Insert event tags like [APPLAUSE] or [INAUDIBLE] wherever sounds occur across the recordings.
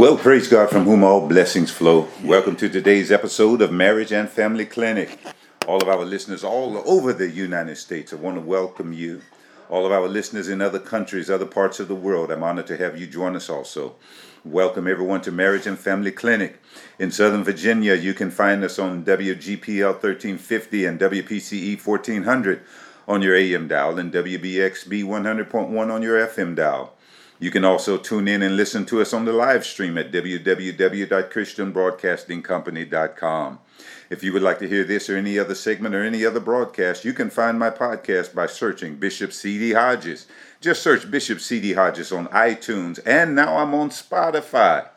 Well, praise God from whom all blessings flow. Welcome to today's episode of Marriage and Family Clinic. All of our listeners all over the United States, I want to welcome you. All of our listeners in other countries, other parts of the world, I'm honored to have you join us also. Welcome everyone to Marriage and Family Clinic. In Southern Virginia, you can find us on WGPL 1350 and WPCE 1400 on your AM dial and WBXB 100.1 on your FM dial. You can also tune in and listen to us on the live stream at www.christianbroadcastingcompany.com. If you would like to hear this or any other segment or any other broadcast, you can find my podcast by searching Bishop C.D. Hodges. Just search Bishop C.D. Hodges on iTunes, and now I'm on Spotify.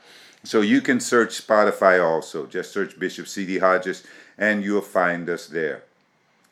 So you can search Spotify also. Just search Bishop C.D. Hodges, and you'll find us there.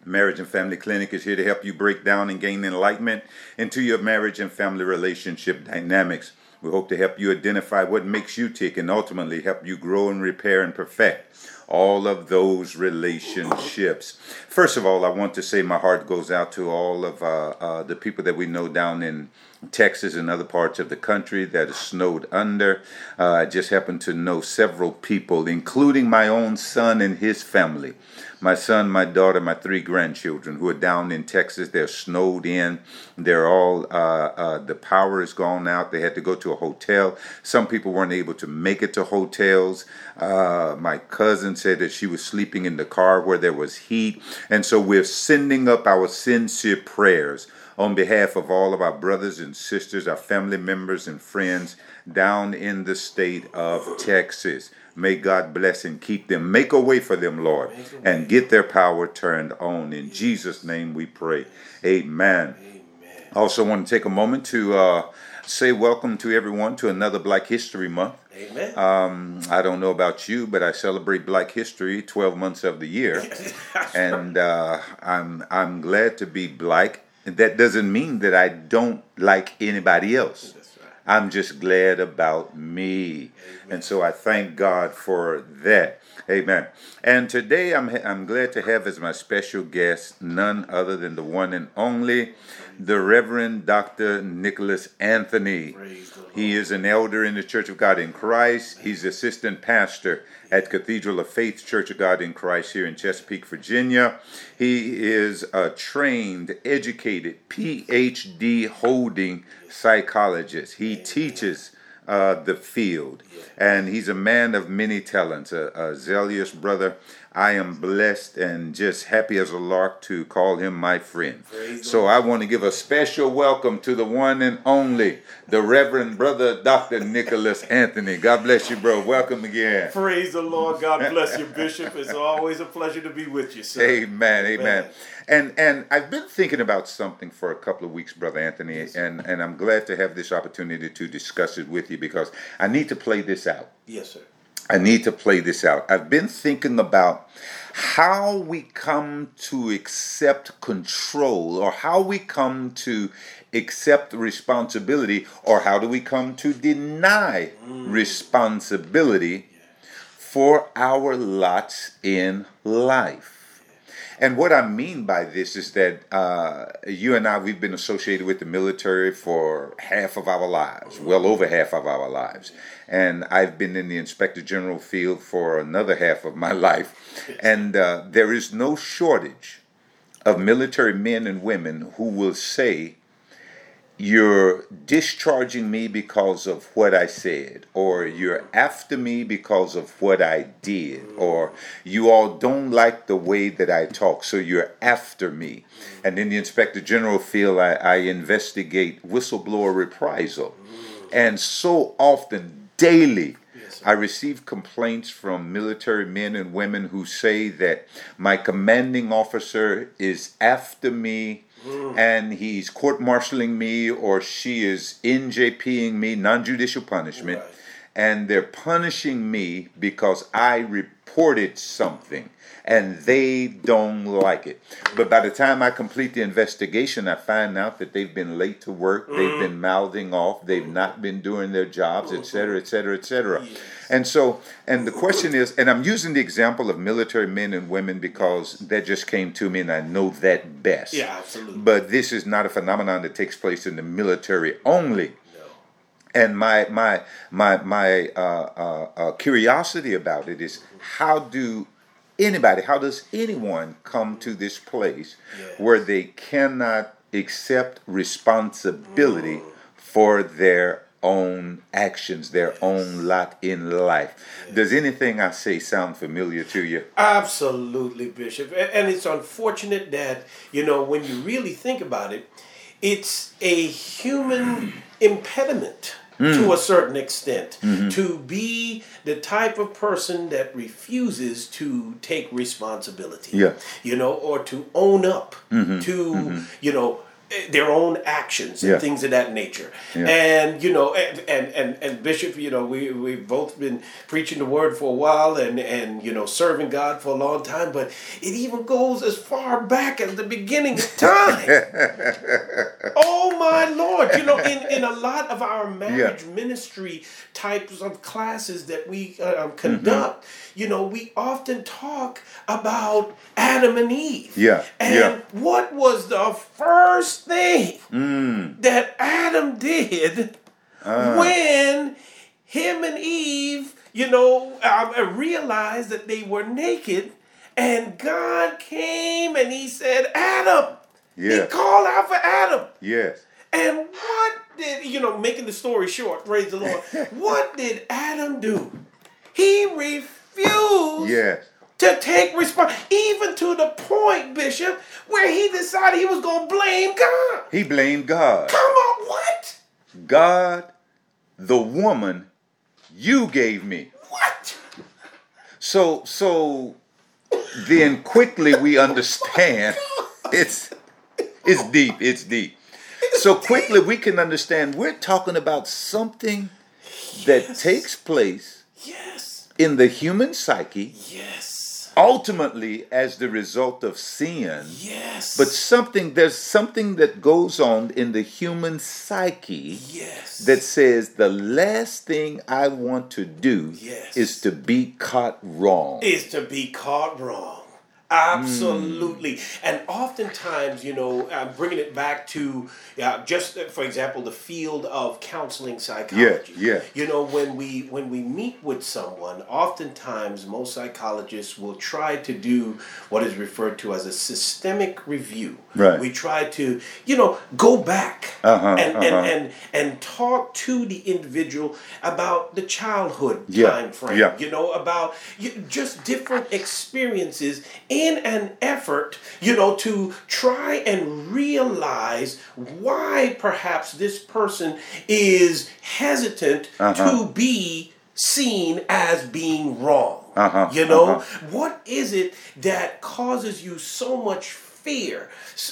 Marriage and Family Clinic is here to help you break down and gain enlightenment into your marriage and family relationship dynamics. We hope to help you identify what makes you tick and ultimately help you grow and repair and perfect all of those relationships. First of all, I want to say my heart goes out to all of uh, uh, the people that we know down in Texas and other parts of the country that is snowed under. Uh, I just happen to know several people, including my own son and his family my son, my daughter, my three grandchildren who are down in Texas. They're snowed in. They're all, uh, uh, the power is gone out. They had to go to a hotel. Some people weren't able to make it to hotels. Uh, my cousin said that she was sleeping in the car where there was heat. And so we're sending up our sincere prayers on behalf of all of our brothers and sisters, our family members and friends down in the state of Texas. May God bless and keep them. Make a way for them, Lord, and get their power turned on. In Jesus' name we pray. Amen. I also want to take a moment to uh, say welcome to everyone to another Black History Month. Amen. Um, I don't know about you, but I celebrate Black History 12 months of the year. [LAUGHS] and uh, I'm, I'm glad to be black. That doesn't mean that I don't like anybody else. I'm just glad about me. Amen. And so I thank God for that. Amen. And today I'm, I'm glad to have as my special guest none other than the one and only, the Reverend Dr. Nicholas Anthony. He is an elder in the Church of God in Christ. He's assistant pastor at Cathedral of Faith Church of God in Christ here in Chesapeake, Virginia. He is a trained, educated, PhD holding psychologist. He teaches uh, the field, and he's a man of many talents, a, a zealous brother I am blessed and just happy as a lark to call him my friend. Praise so I want to give a special welcome to the one and only, the Reverend Brother Dr. Nicholas Anthony. God bless you, bro. Welcome again. Praise the Lord. God bless you, Bishop. It's always a pleasure to be with you, sir. Amen. Amen. amen. And and I've been thinking about something for a couple of weeks, Brother Anthony, yes, and, and I'm glad to have this opportunity to discuss it with you because I need to play this out. Yes, sir. I need to play this out. I've been thinking about how we come to accept control or how we come to accept responsibility or how do we come to deny mm. responsibility for our lots in life. And what I mean by this is that uh, you and I, we've been associated with the military for half of our lives, well over half of our lives. And I've been in the inspector general field for another half of my [LAUGHS] life. And uh, there is no shortage of military men and women who will say, you're discharging me because of what I said, or you're after me because of what I did, or you all don't like the way that I talk, so you're after me. And in the Inspector General field, I, I investigate whistleblower reprisal. And so often, daily, I receive complaints from military men and women who say that my commanding officer is after me Mm. and he's court martialing me or she is NJPing me, non judicial punishment, right. and they're punishing me because I reported something and they don't like it. But by the time I complete the investigation, I find out that they've been late to work, mm. they've been mouthing off, they've not been doing their jobs, etc., etc., etc. And so, and the question is, and I'm using the example of military men and women because that just came to me and I know that best. Yeah, absolutely. But this is not a phenomenon that takes place in the military only. And my my my my uh, uh, uh, curiosity about it is how do anybody, how does anyone come to this place Yes. where they cannot accept responsibility for their own actions, their own lot in life? Does anything I say sound familiar to you? Absolutely, Bishop. And it's unfortunate that, you know, when you really think about it, it's a human impediment Mm. to a certain extent Mm-hmm. to be the type of person that refuses to take responsibility. Yeah. Mm-hmm. You know, or to own up to, you know, their own actions and Yeah. things of that nature. Yeah. And you know, and, and and and Bishop, you know, we we've both been preaching the word for a while and and you know serving God for a long time, but it even goes as far back as the beginning of time. [LAUGHS] oh my Lord! You know, in in a lot of our marriage ministry types of classes that we uh, um, conduct, you know, we often talk about Adam and Eve. Yeah, And yeah. what was the first thing Mm. that Adam did Uh. when him and Eve, you know, um, realized that they were naked, and God came and He said, Adam. He Yeah. called out for Adam. Yes. And what did, you know, making the story short, praise the Lord, [LAUGHS] what did Adam do? He refused Yes. to take response, even to the point, Bishop, where he decided he was going to blame God. He blamed God. Come on, what? God, the woman you gave me. What? So so then quickly we [LAUGHS] understand oh it's it's deep, it's deep. So quickly we can understand we're talking about something that Yes. takes place Yes. in the human psyche Yes. Ultimately as the result of sin. Yes. But something there's something that goes on in the human psyche yes. that says the last thing I want to do Yes. is to be caught wrong. is to be caught wrong. Absolutely. And oftentimes, you know, I'm bringing it back to uh, just, for example, the field of counseling psychology. Yeah, yeah. You know, when we when we meet with someone, oftentimes most psychologists will try to do what is referred to as a systemic review. Right. We try to, you know, go back Uh-huh, and, uh-huh. and and and talk to the individual about the childhood Yeah, time frame. yeah. You know, about you, just different experiences in an effort, you know, to try and realize why perhaps this person is hesitant Uh-huh. to be seen as being wrong. Uh-huh, You know, uh-huh. what is it that causes you so much fear,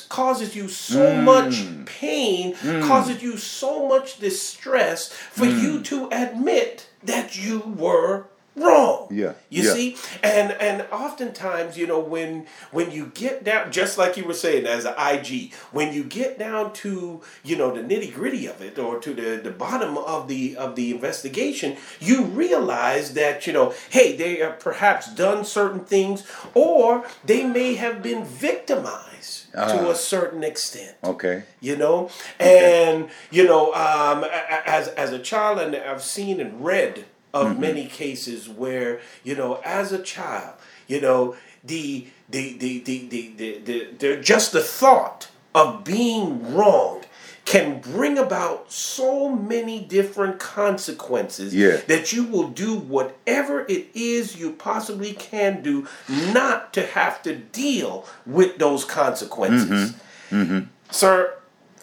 causes you so Mm. much pain, causes you so much distress for Mm. you to admit that you were wrong. Yeah, You yeah. see? And and oftentimes, you know, when when you get down just like you were saying as an IG, when you get down to, you know, the nitty-gritty of it or to the, the bottom of the of the investigation, you realize that, you know, hey, they have perhaps done certain things or they may have been victimized to Ah. a certain extent Okay. you know and you know um, as as a child and i've seen and read of mm-hmm. many cases where you know as a child you know the the the the the, the, the, the just the thought of being wrong can bring about so many different consequences Yeah. that you will do whatever it is you possibly can do not to have to deal with those consequences mm-hmm. Mm-hmm. sir,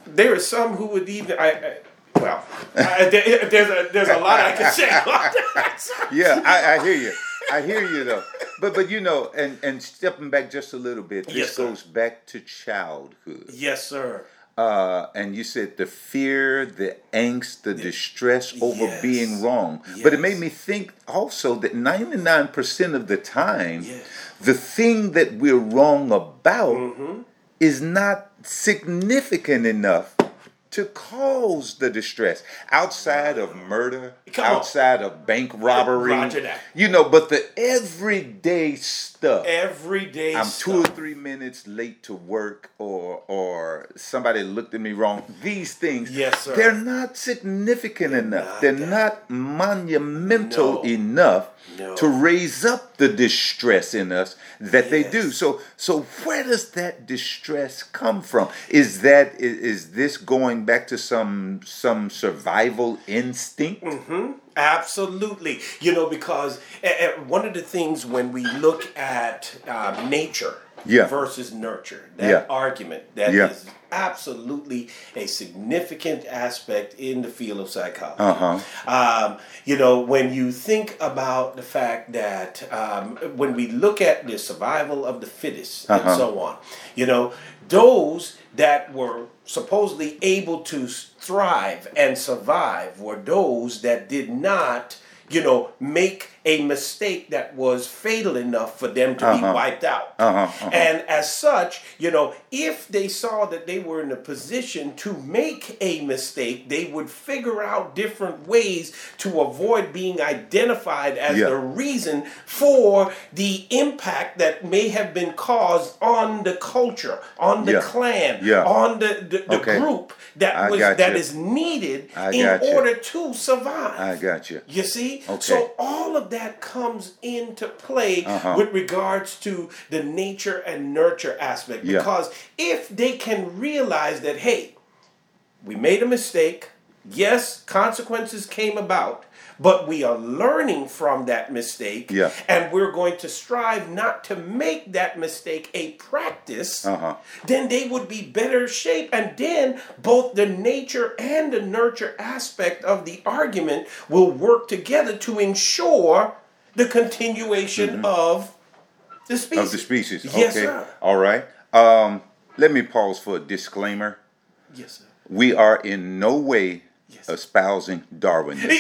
there are some who would even I. Well, I, there, there's a there's a lot I can say about that. [LAUGHS] Yeah, I, I hear you. I hear you though. But but you know, and and stepping back just a little bit, this Yes, goes back to childhood. Yes, sir. Uh, and you said the fear, the angst, the distress over Yes. being wrong. But it made me think also that 99% of the time, Yes. the thing that we're wrong about Mm-hmm. is not significant enough to cause the distress outside of murder, Come on. outside of bank robbery. Roger that. You know, but the everyday stuff. Everyday I'm stuff. two or three minutes late to work, or or somebody looked at me wrong. These things, Yes, sir. they're not significant enough. not they're that- not monumental No. enough No. to raise up the distress in us that they do. So, so where does that distress come from? Is that is, is this going back to some some survival instinct? Mm-hmm. Absolutely. You know, because uh, one of the things when we look at uh, nature Yeah. versus nurture, that Yeah. argument, that is Yeah. absolutely a significant aspect in the field of psychology. Uh-huh. Um, you know, when you think about the fact that um, when we look at the survival of the fittest and Uh-huh. so on, you know, those that were supposedly able to thrive and survive were those that did not, you know, make a mistake that was fatal enough for them to be Uh-huh. wiped out. Uh-huh, uh-huh. And as such, you know, if they saw that they were in a position to make a mistake, they would figure out different ways to avoid being identified as Yeah. the reason for the impact that may have been caused on the culture, on the Yeah. clan, Yeah. on the, the, the Okay. group that I was that you. is needed in you. order to survive. I got you. You see? Okay. So all of that comes into play Uh-huh. with regards to the nature and nurture aspect. Yeah. Because if they can realize that, hey, we made a mistake, yes, consequences came about, but we are learning from that mistake, Yeah. and we're going to strive not to make that mistake a practice, Uh-huh. then they would be better shape. And then both the nature and the nurture aspect of the argument will work together to ensure the continuation of the species. Mm-hmm. Of the species. Yes, okay. sir. All right. Um, let me pause for a disclaimer. Yes, sir. We are in no way Yes. espousing Darwinism.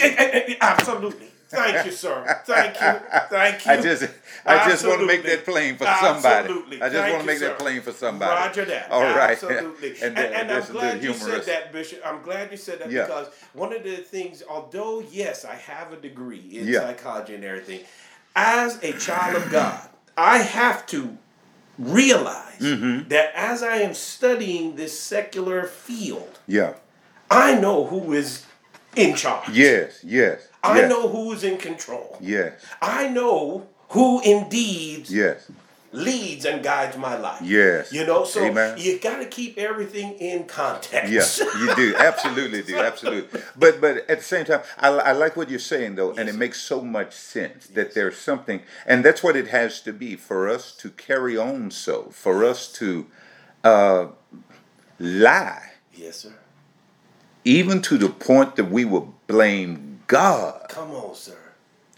Absolutely. Thank you, sir. Thank you. Thank you. I just, I just want to make that plain for somebody. Absolutely. I just Thank want to you, make sir. that plain for somebody. Roger that. All right. Absolutely. [LAUGHS] and and, and, and I'm a little glad you said that, Bishop. I'm glad you said that Yeah. because one of the things, although yes, I have a degree in Yeah. psychology and everything, as a child of God, I have to realize Mm-hmm. that as I am studying this secular field, Yeah. I know who is in charge. Yes. Yes. I yes, know who is in control. Yes. I know who indeed Yes. leads and guides my life. Yes. You know, so Amen. you got to keep everything in context. Yes, you do. Absolutely do. Absolutely. But but at the same time, I, I like what you're saying though, and it makes so much sense that there's something, and that's what it has to be for us to carry on. So for us to uh, lie, yes, sir. Even to the point that we will blame God. Come on, sir.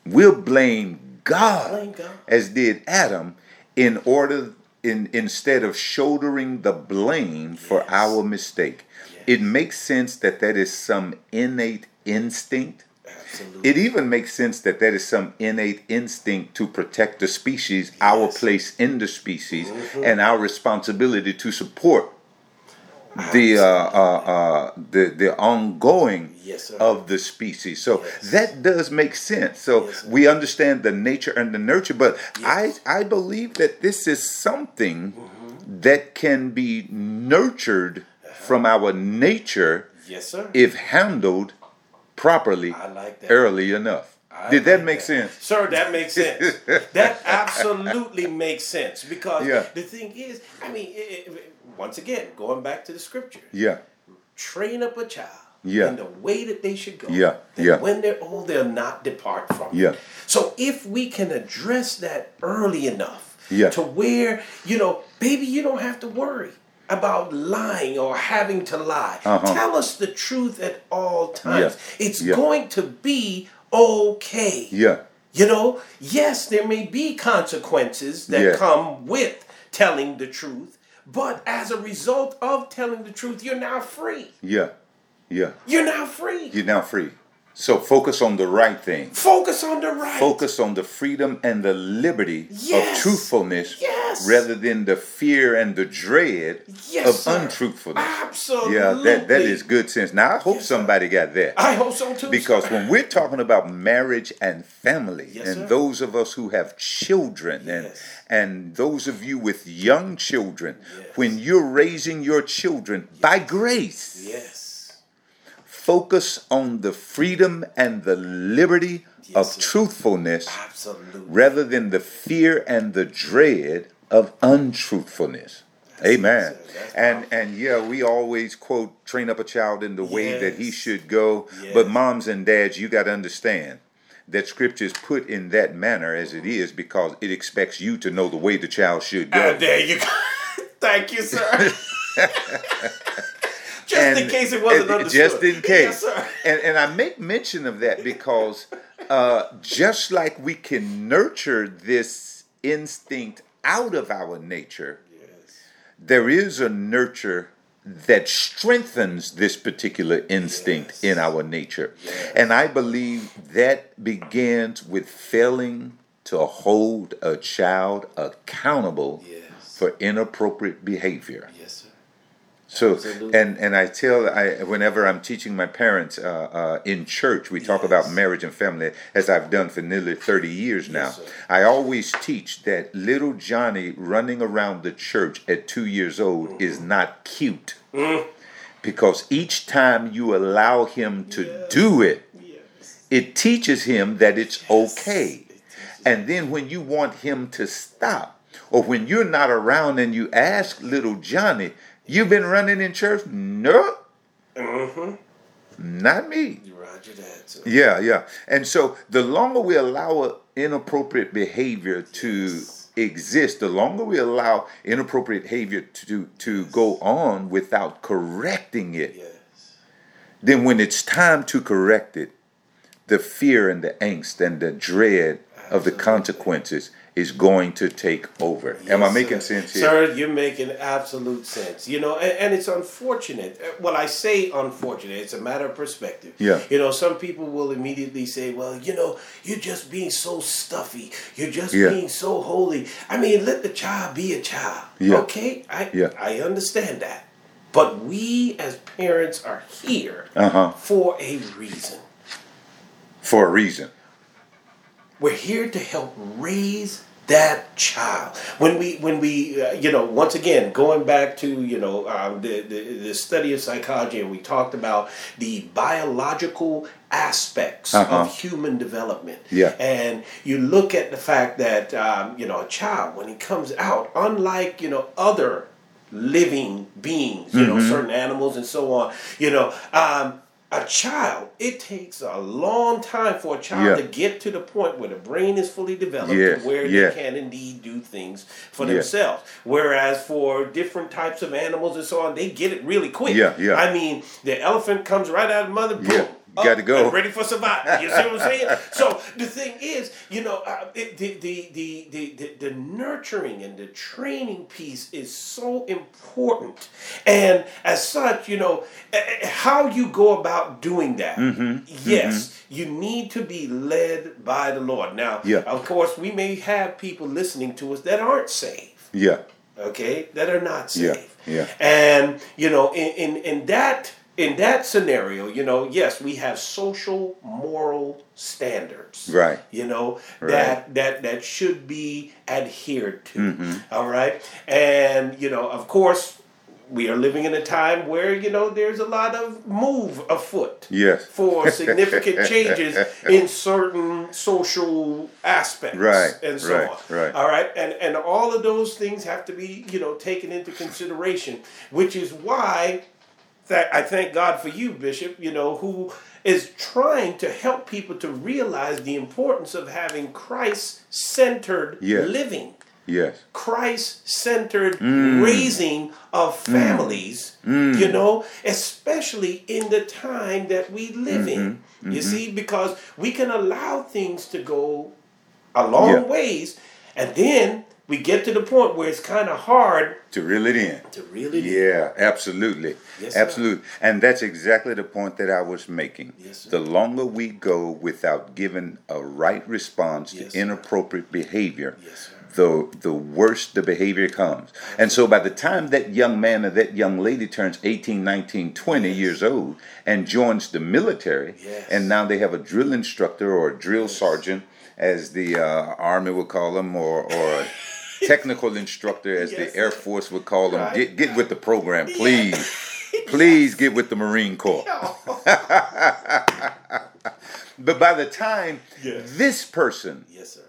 We'll blame God, Blame God. as did Adam, in order in instead of shouldering the blame for our mistake. It makes sense that that is some innate instinct. Absolutely. It even makes sense that that is some innate instinct to protect the species, our place in the species, Mm-hmm. and our responsibility to support the uh, uh, uh, the the ongoing Yes, of the species. So Yes. that does make sense. So Yes, we understand the nature and the nurture, but. I I believe that this is something Mm-hmm. that can be nurtured from our nature yes, sir. if handled properly like that. early enough. I Did that make sense? Sir, that makes sense. [LAUGHS] that absolutely makes sense because Yeah. the thing is, I mean, it, it- once again, going back to the scripture, Yeah. train up a child Yeah. in the way that they should go. Yeah, yeah. When they're old, they'll not depart from. it. Yeah. So if we can address that early enough, Yeah. to where you know, baby, you don't have to worry about lying or having to lie. Uh-huh. Tell us the truth at all times. It's Yeah. going to be okay. Yeah. You know, yes, there may be consequences that Yeah. come with telling the truth, but as a result of telling the truth, you're now free. Yeah. Yeah. You're now free. You're now free. So focus on the right thing. Focus on the right. Focus on the freedom and the liberty Yes. of truthfulness Yes. rather than the fear and the dread Yes, of sir. untruthfulness. Absolutely. Yeah, that, that is good sense. Now, I hope somebody got that. I hope so too. Because sir. when we're talking about marriage and family, and sir. those of us who have children, and and those of you with young children, when you're raising your children by grace, yes. Focus on the freedom and the liberty Yes, of truthfulness Absolutely. rather than the fear and the dread of untruthfulness. Amen. That's And and yeah, we always quote train up a child in the way that he should go. Yes. But moms and dads, you got to understand that scripture is put in that manner as it is because it expects you to know the way the child should go. Ah, there you go. [LAUGHS] Thank you, sir. [LAUGHS] Just in case it wasn't and- understood. Just in case. Yes, sir. and, and I make mention of that because uh, just like we can nurture this instinct out of our nature, Yes. there is a nurture that strengthens this particular instinct Yes. in our nature. Yes. And I believe that begins with failing to hold a child accountable for inappropriate behavior. Yes, sir. So Absolutely. and and I tell I whenever I'm teaching my parents uh, uh, in church, we talk Yes. about marriage and family as I've done for nearly thirty years now. Yes. I always teach that little Johnny running around the church at two years old Mm-hmm. is not cute Mm. because each time you allow him to Yes. do it, it teaches him that it's okay. It And then when you want him to stop, or when you're not around and you ask little Johnny, you been running in church? No, Mm-hmm. not me. You Roger that, sir. Yeah, yeah. And so the longer we allow inappropriate behavior to Yes. exist, the longer we allow inappropriate behavior to to go on without correcting it, Yes. then when it's time to correct it, the fear and the angst and the dread of the consequences is going to take over. Am I making sir. sense here? Sir, you're making absolute sense. You know, and, and it's unfortunate. Uh, Well, I say unfortunate. It's a matter of perspective. Yeah. You know, some people will immediately say, well, you know, you're just being so stuffy. You're just Yeah. being so holy. I mean, let the child be a child. Yeah. Okay? I, Yeah. I understand that. But we as parents are here Uh-huh. for a reason. For a reason. We're here to help raise that child. When we, when we, uh, you know, once again, going back to you know um, the, the the study of psychology, and we talked about the biological aspects Uh-huh. of human development. Yeah. And you look at the fact that um, you know a child when he comes out, unlike you know other living beings, you know certain animals and so on, you know. Um, a child, it takes a long time for a child Yeah. to get to the point where the brain is fully developed Yes, where yeah. they can indeed do things for Yeah. themselves. Whereas for different types of animals and so on, they get it really quick. Yeah, yeah. I mean, the elephant comes right out of the mother, boom. You gotta up go. and ready for survival. You see what I'm saying? [LAUGHS] So the thing is, you know, uh, it, the, the, the, the, the, the nurturing and the training piece is so important. And as such, you know, eh, eh, how you go about doing that, Mm-hmm. yes, you need to be led by the Lord. Now, Yeah. of course, we may have people listening to us that aren't saved Yeah. okay that are not Yeah, yeah. and you know in, in in that in that scenario you know yes we have social moral standards Right. you know Right. that that that should be adhered to Mm-hmm. all right and you know of course we are living in a time where you know there's a lot of move afoot Yes. for [LAUGHS] significant changes in certain social aspects Right, and so right, on. right. All right, and and all of those things have to be you know taken into consideration, which is why that I thank God for you, Bishop. You know who is trying to help people to realize the importance of having Christ-centered Yes. living. Yes. Christ centered Mm. raising of families, you know, especially in the time that we live in. Mm-hmm. You see, because we can allow things to go a long Yeah. ways, and then we get to the point where it's kind of hard To reel it in. to reel really Yeah, absolutely. Yes, sir. absolutely. And that's exactly the point that I was making. Yes, sir. the longer we go without giving a right response Yes, to sir. inappropriate behavior, Yes, sir. the the worse the behavior comes. And so by the time that young man or that young lady turns 18, 19, 20 years old and joins the military, Yes. and now they have a drill instructor or a drill sergeant, as the uh, Army would call them, or, or [LAUGHS] technical instructor, as Yes, the Air. Force would call them. Right. Get, get with the program, please. [LAUGHS] Please get with the Marine Corps. [LAUGHS] But by the time Yes. this person Yes, sir.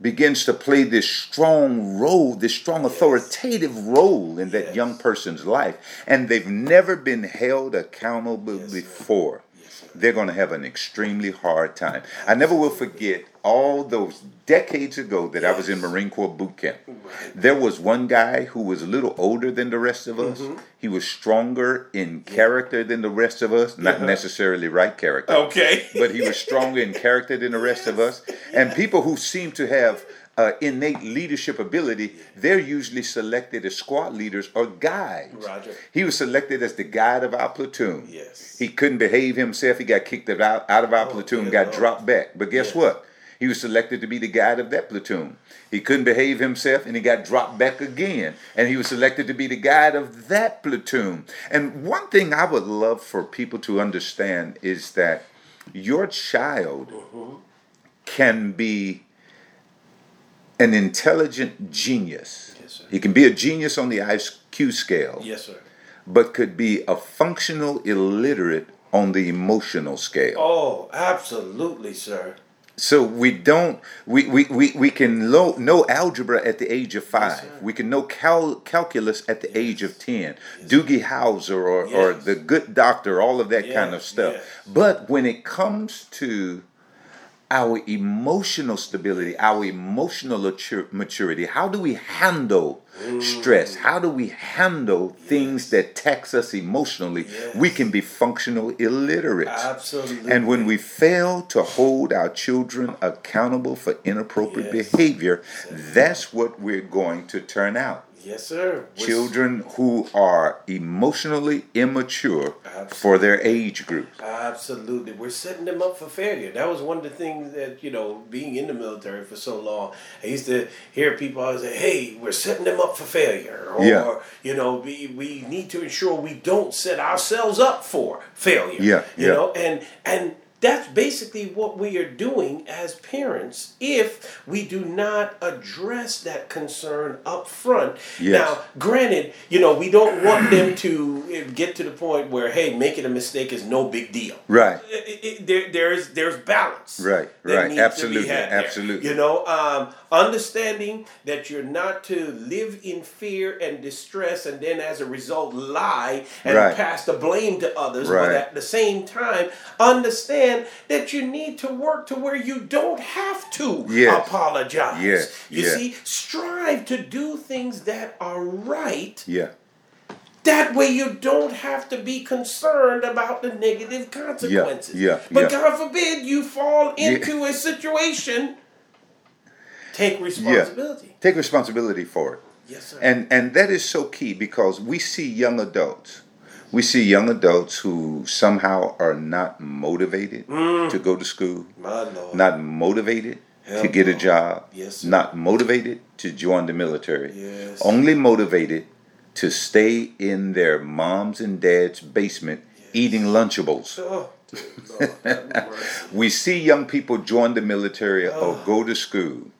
begins to play this strong role, this strong authoritative role in that young person's life, and they've never been held accountable Yes, before, Yes, they're going to have an extremely hard time. I never will forget all those decades ago that I was in Marine Corps boot camp. Right. There was one guy who was a little older than the rest of us. Mm-hmm. He was stronger in character than the rest of us, not Uh-huh. necessarily right character Okay. but he was stronger in character than the rest of us. And people who seem to have uh, innate leadership ability, they're usually selected as squad leaders or guides. Roger. He was selected as the guide of our platoon. Yes. He couldn't behave himself. He got kicked out, out of our Oh, platoon, got Lord. dropped back. But guess Yes. what? He was selected to be the guide of that platoon. He couldn't behave himself and he got dropped back again. And he was selected to be the guide of that platoon. And one thing I would love for people to understand is that your child Mm-hmm. can be an intelligent genius. Yes, sir. He can be a genius on the IQ scale Yes, sir. but could be a functional illiterate on the emotional scale. Oh, absolutely, sir. So we don't we we, we, we can lo- know algebra at the age of five. we can know cal- calculus at the age of ten. Doogie Howser or, or the good doctor, all of that kind of stuff. yes. But when it comes to our emotional stability, our emotional maturity, how do we handle Mm. stress? How do we handle things that tax us emotionally? We can be functional illiterate. Absolutely. And when we fail to hold our children accountable for inappropriate Yes. behavior, that's what we're going to turn out. Yes, sir. Children who are emotionally immature for their age group. Absolutely. We're setting them up for failure. That was one of the things that, you know, being in the military for so long, I used to hear people always say, hey, we're setting them up for failure. Or, Yeah. you know, we, we need to ensure we don't set ourselves up for failure. Yeah, You yeah. know, and, and that's basically what we are doing as parents if we do not address that concern up front. Yes. Now, granted, you know, we don't want them to get to the point where, hey, making a mistake is no big deal. Right. It- it- there, there's there's balance. Right, right. needs to be Absolutely, absolutely. You know, um, understanding that you're not to live in fear and distress, and then as a result lie and Right. pass the blame to others. Right. But at the same time, understand that you need to work to where you don't have to Yes. apologize. Yes, You yes. see, strive to do things that are right. Yeah. That way you don't have to be concerned about the negative consequences. yeah, yeah, But yeah. God forbid you fall into a situation. Take responsibility. Take responsibility for it. Yes, sir. And and that is so key because we see young adults. We see young adults who somehow are not motivated mm. to go to school, not motivated to Hell get a job, Yes, sir. not motivated to join the military, Yes. only motivated to stay in their mom's and dad's basement eating Lunchables. Oh, dear Lord, have mercy. [LAUGHS] We see young people join the military or oh. go to school.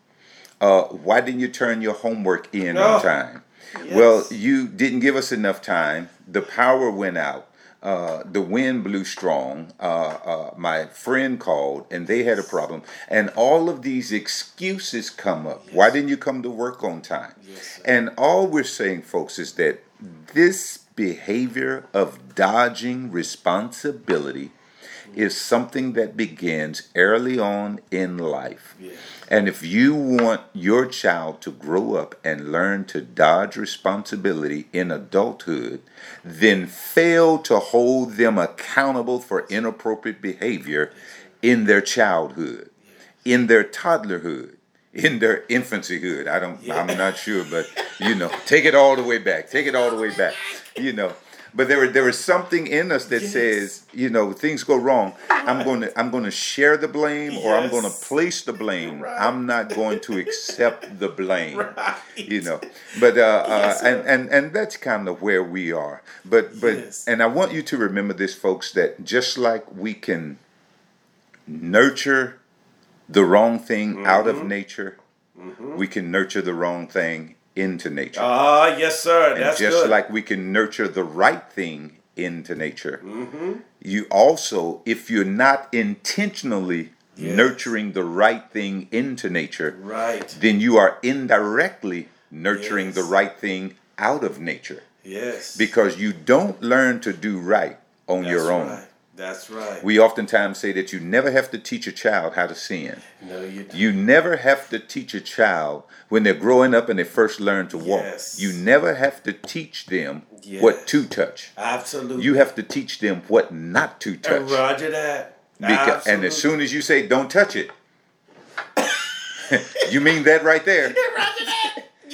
Uh, why didn't you turn your homework in Oh, on time? yes. Well, you didn't give us enough time. The power went out. Uh, the wind blew strong. Uh, uh, my friend called and they had a problem. And all of these excuses come up. Why didn't you come to work on time? Yes, and all we're saying, folks, is that this behavior of dodging responsibility is something that begins early on in life. And if you want your child to grow up and learn to dodge responsibility in adulthood, then fail to hold them accountable for inappropriate behavior in their childhood, in their toddlerhood, in their infancyhood. I don't. Yeah. I'm not sure, but you know, take it all the way back. Take it all the way back. You know. But there, there is something in us that Yes. says, you know, things go wrong. I'm going to, I'm going to share the blame, or I'm going to place the blame. Right. I'm not going to accept the blame. Right. You know, but uh, uh, Yes, sir. and and and that's kind of where we are. But but Yes. and I want you to remember this, folks, that just like we can nurture the wrong thing out Mm-hmm. of nature, we can nurture the wrong thing into nature. Ah, yes, sir. and That's just good. like we can nurture the right thing into nature, Mm-hmm. you also, if you're not intentionally Yes. nurturing the right thing into nature, right. then you are indirectly nurturing the right thing out of nature Yes. because you don't learn to do right on That's your own. Right. That's right. We oftentimes say that you never have to teach a child how to sin. no, you don't. You never have to teach a child when they're growing up and they first learn to walk. Yes. You never have to teach them Yes. what to touch. Absolutely. You have to teach them what not to Uh, touch. Roger that. Beca- and as soon as you say don't touch it, [LAUGHS] you mean that right there. [LAUGHS] Roger that.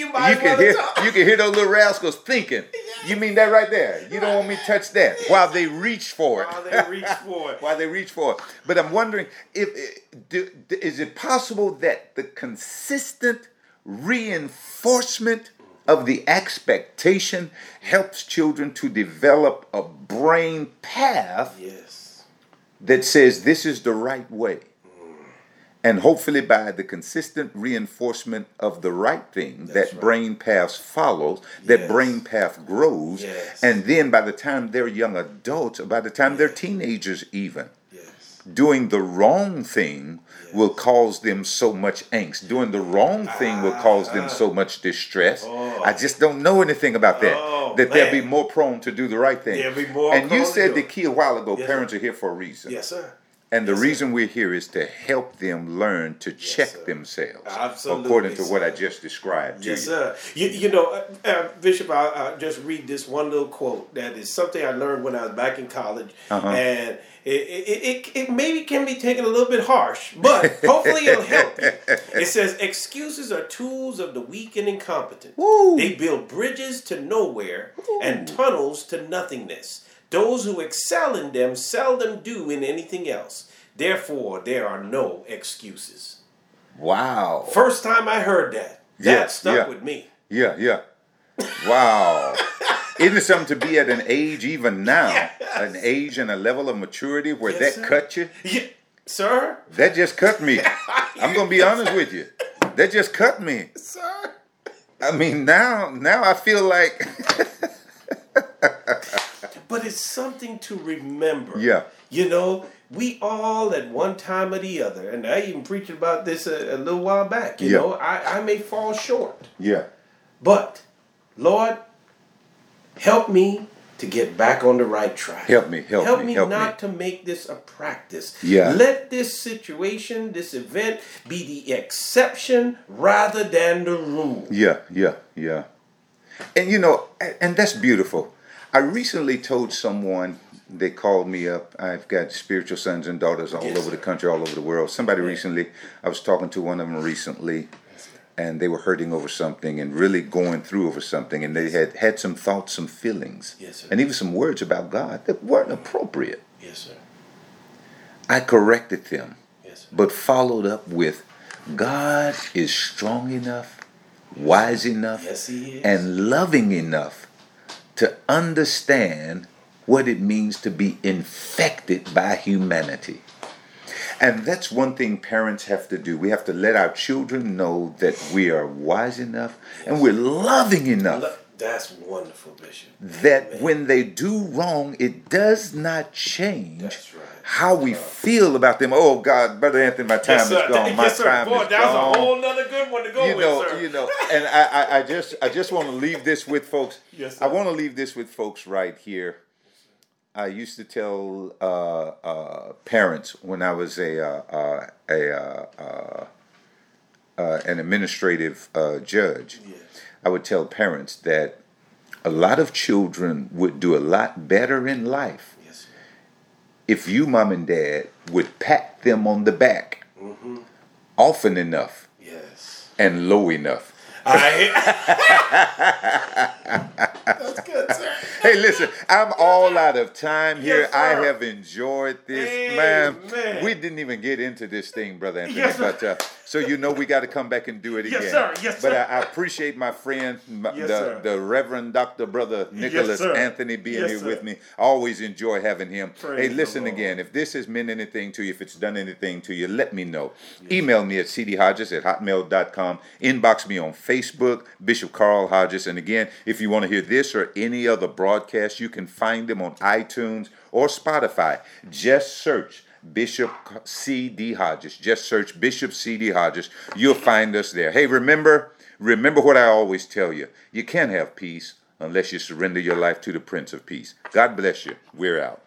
You might You can hear talk. you can hear those little rascals thinking. You mean that right there? You don't want me to touch that while they reach for it. While they reach for it. [LAUGHS] while they reach for it. But I'm wondering if eh, do, is it possible that the consistent reinforcement of the expectation helps children to develop a brain path Yes. that says this is the right way. And hopefully, by the consistent reinforcement of the right thing, that right. brain path follows, that Yes. brain path grows. Yes. And then by the time they're young adults, by the time they're teenagers, even, Yes. doing the wrong thing will cause them so much angst. Doing the wrong thing will cause them so ah. much distress. Oh. I just don't know anything about that. Oh, that they'll be more prone to do the right thing. They'll be more and you said the key a while ago Yes, parents sir. are here for a reason. Yes, sir. And the Yes, sir. reason we're here is to help them learn to check sir. themselves Absolutely, according to what. I just described to Yes, you. sir. You, you know, uh, uh, Bishop, I, I just read this one little quote that is something I learned when I was back in college, Uh-huh. and it, it, it, it maybe can be taken a little bit harsh, but hopefully it'll help you. It [LAUGHS] says, Excuses are tools of the weak and incompetent. Woo. They build bridges to nowhere and tunnels to nothingness. Those who excel in them seldom do in anything else. Therefore, there are no excuses. Wow. First time I heard that, that Yeah, stuck yeah. with me. Yeah, yeah. Wow. [LAUGHS] Isn't it something to be at an age even now, an age and a level of maturity where Yes, that sir. cut you? Yeah, sir, That just cut me. [LAUGHS] I'm gonna be honest with you. That just cut me. sir. I mean, now, now I feel like, [LAUGHS] But it's something to remember. Yeah. You know, we all at one time or the other, and I even preached about this a, a little while back. You Yeah. know, I, I may fall short, yeah, but Lord, help me to get back on the right track. Help me, help me. help me, me help not me. to make this a practice. Yeah. Let this situation, this event, be the exception rather than the rule. yeah, yeah, yeah. And you know, and that's beautiful. I recently told someone they called me up. I've got spiritual sons and daughters all Yes, over the country, all over the world. Somebody Yeah. recently, I was talking to one of them recently, and they were hurting over something and really going through over something, and they had had some thoughts, some feelings, Yes, sir. and even some words about God that weren't appropriate. Yes, sir. I corrected them, Yes, sir. but followed up with, God is strong enough, wise enough, Yes, he is. and loving enough to understand what it means to be infected by humanity. And that's one thing parents have to do. We have to let our children know that we are wise enough and we're loving enough That's wonderful, Bishop. that when they do wrong, it does not change right. how we feel about them. Oh God, Brother Anthony, my time Yes, is gone. My yes, sir. time Boy, is that was gone a whole nother good one to go you with, know, sir. you know, and I, I, I just, I just want to leave this with folks. Yes, sir. I want to leave this with folks right here. I used to tell uh, uh, parents when I was a, uh, uh, a uh, uh, uh, an administrative uh, judge. Yes. I would tell parents that a lot of children would do a lot better in life Yes, if you, mom and dad, would pat them on the back Mm-hmm. often enough Yes. and low enough. I, [LAUGHS] that's good, sir. Hey, listen, I'm all out of time here. Yes, I have enjoyed this, man. We didn't even get into this thing, brother Anthony. Yes, but uh, so you know, we got to come back and do it again. Yes, sir. Yes, But sir. I, I appreciate my friend, my, Yes, the, sir. the Reverend Doctor Brother Nicholas sir. Anthony, being Yes, here sir. with me. I always enjoy having him. Praise hey, listen again. If this has meant anything to you, if it's done anything to you, let me know. Email me at cdhodges at hotmail.com. Inbox me on Facebook, Bishop Carl Hodges. And again, if you want to hear this or any other broadcast, you can find them on iTunes or Spotify. Just search Bishop C.D. Hodges. Just search Bishop C.D. Hodges. You'll find us there. Hey, remember, remember what I always tell you. You can't have peace unless you surrender your life to the Prince of Peace. God bless you. We're out.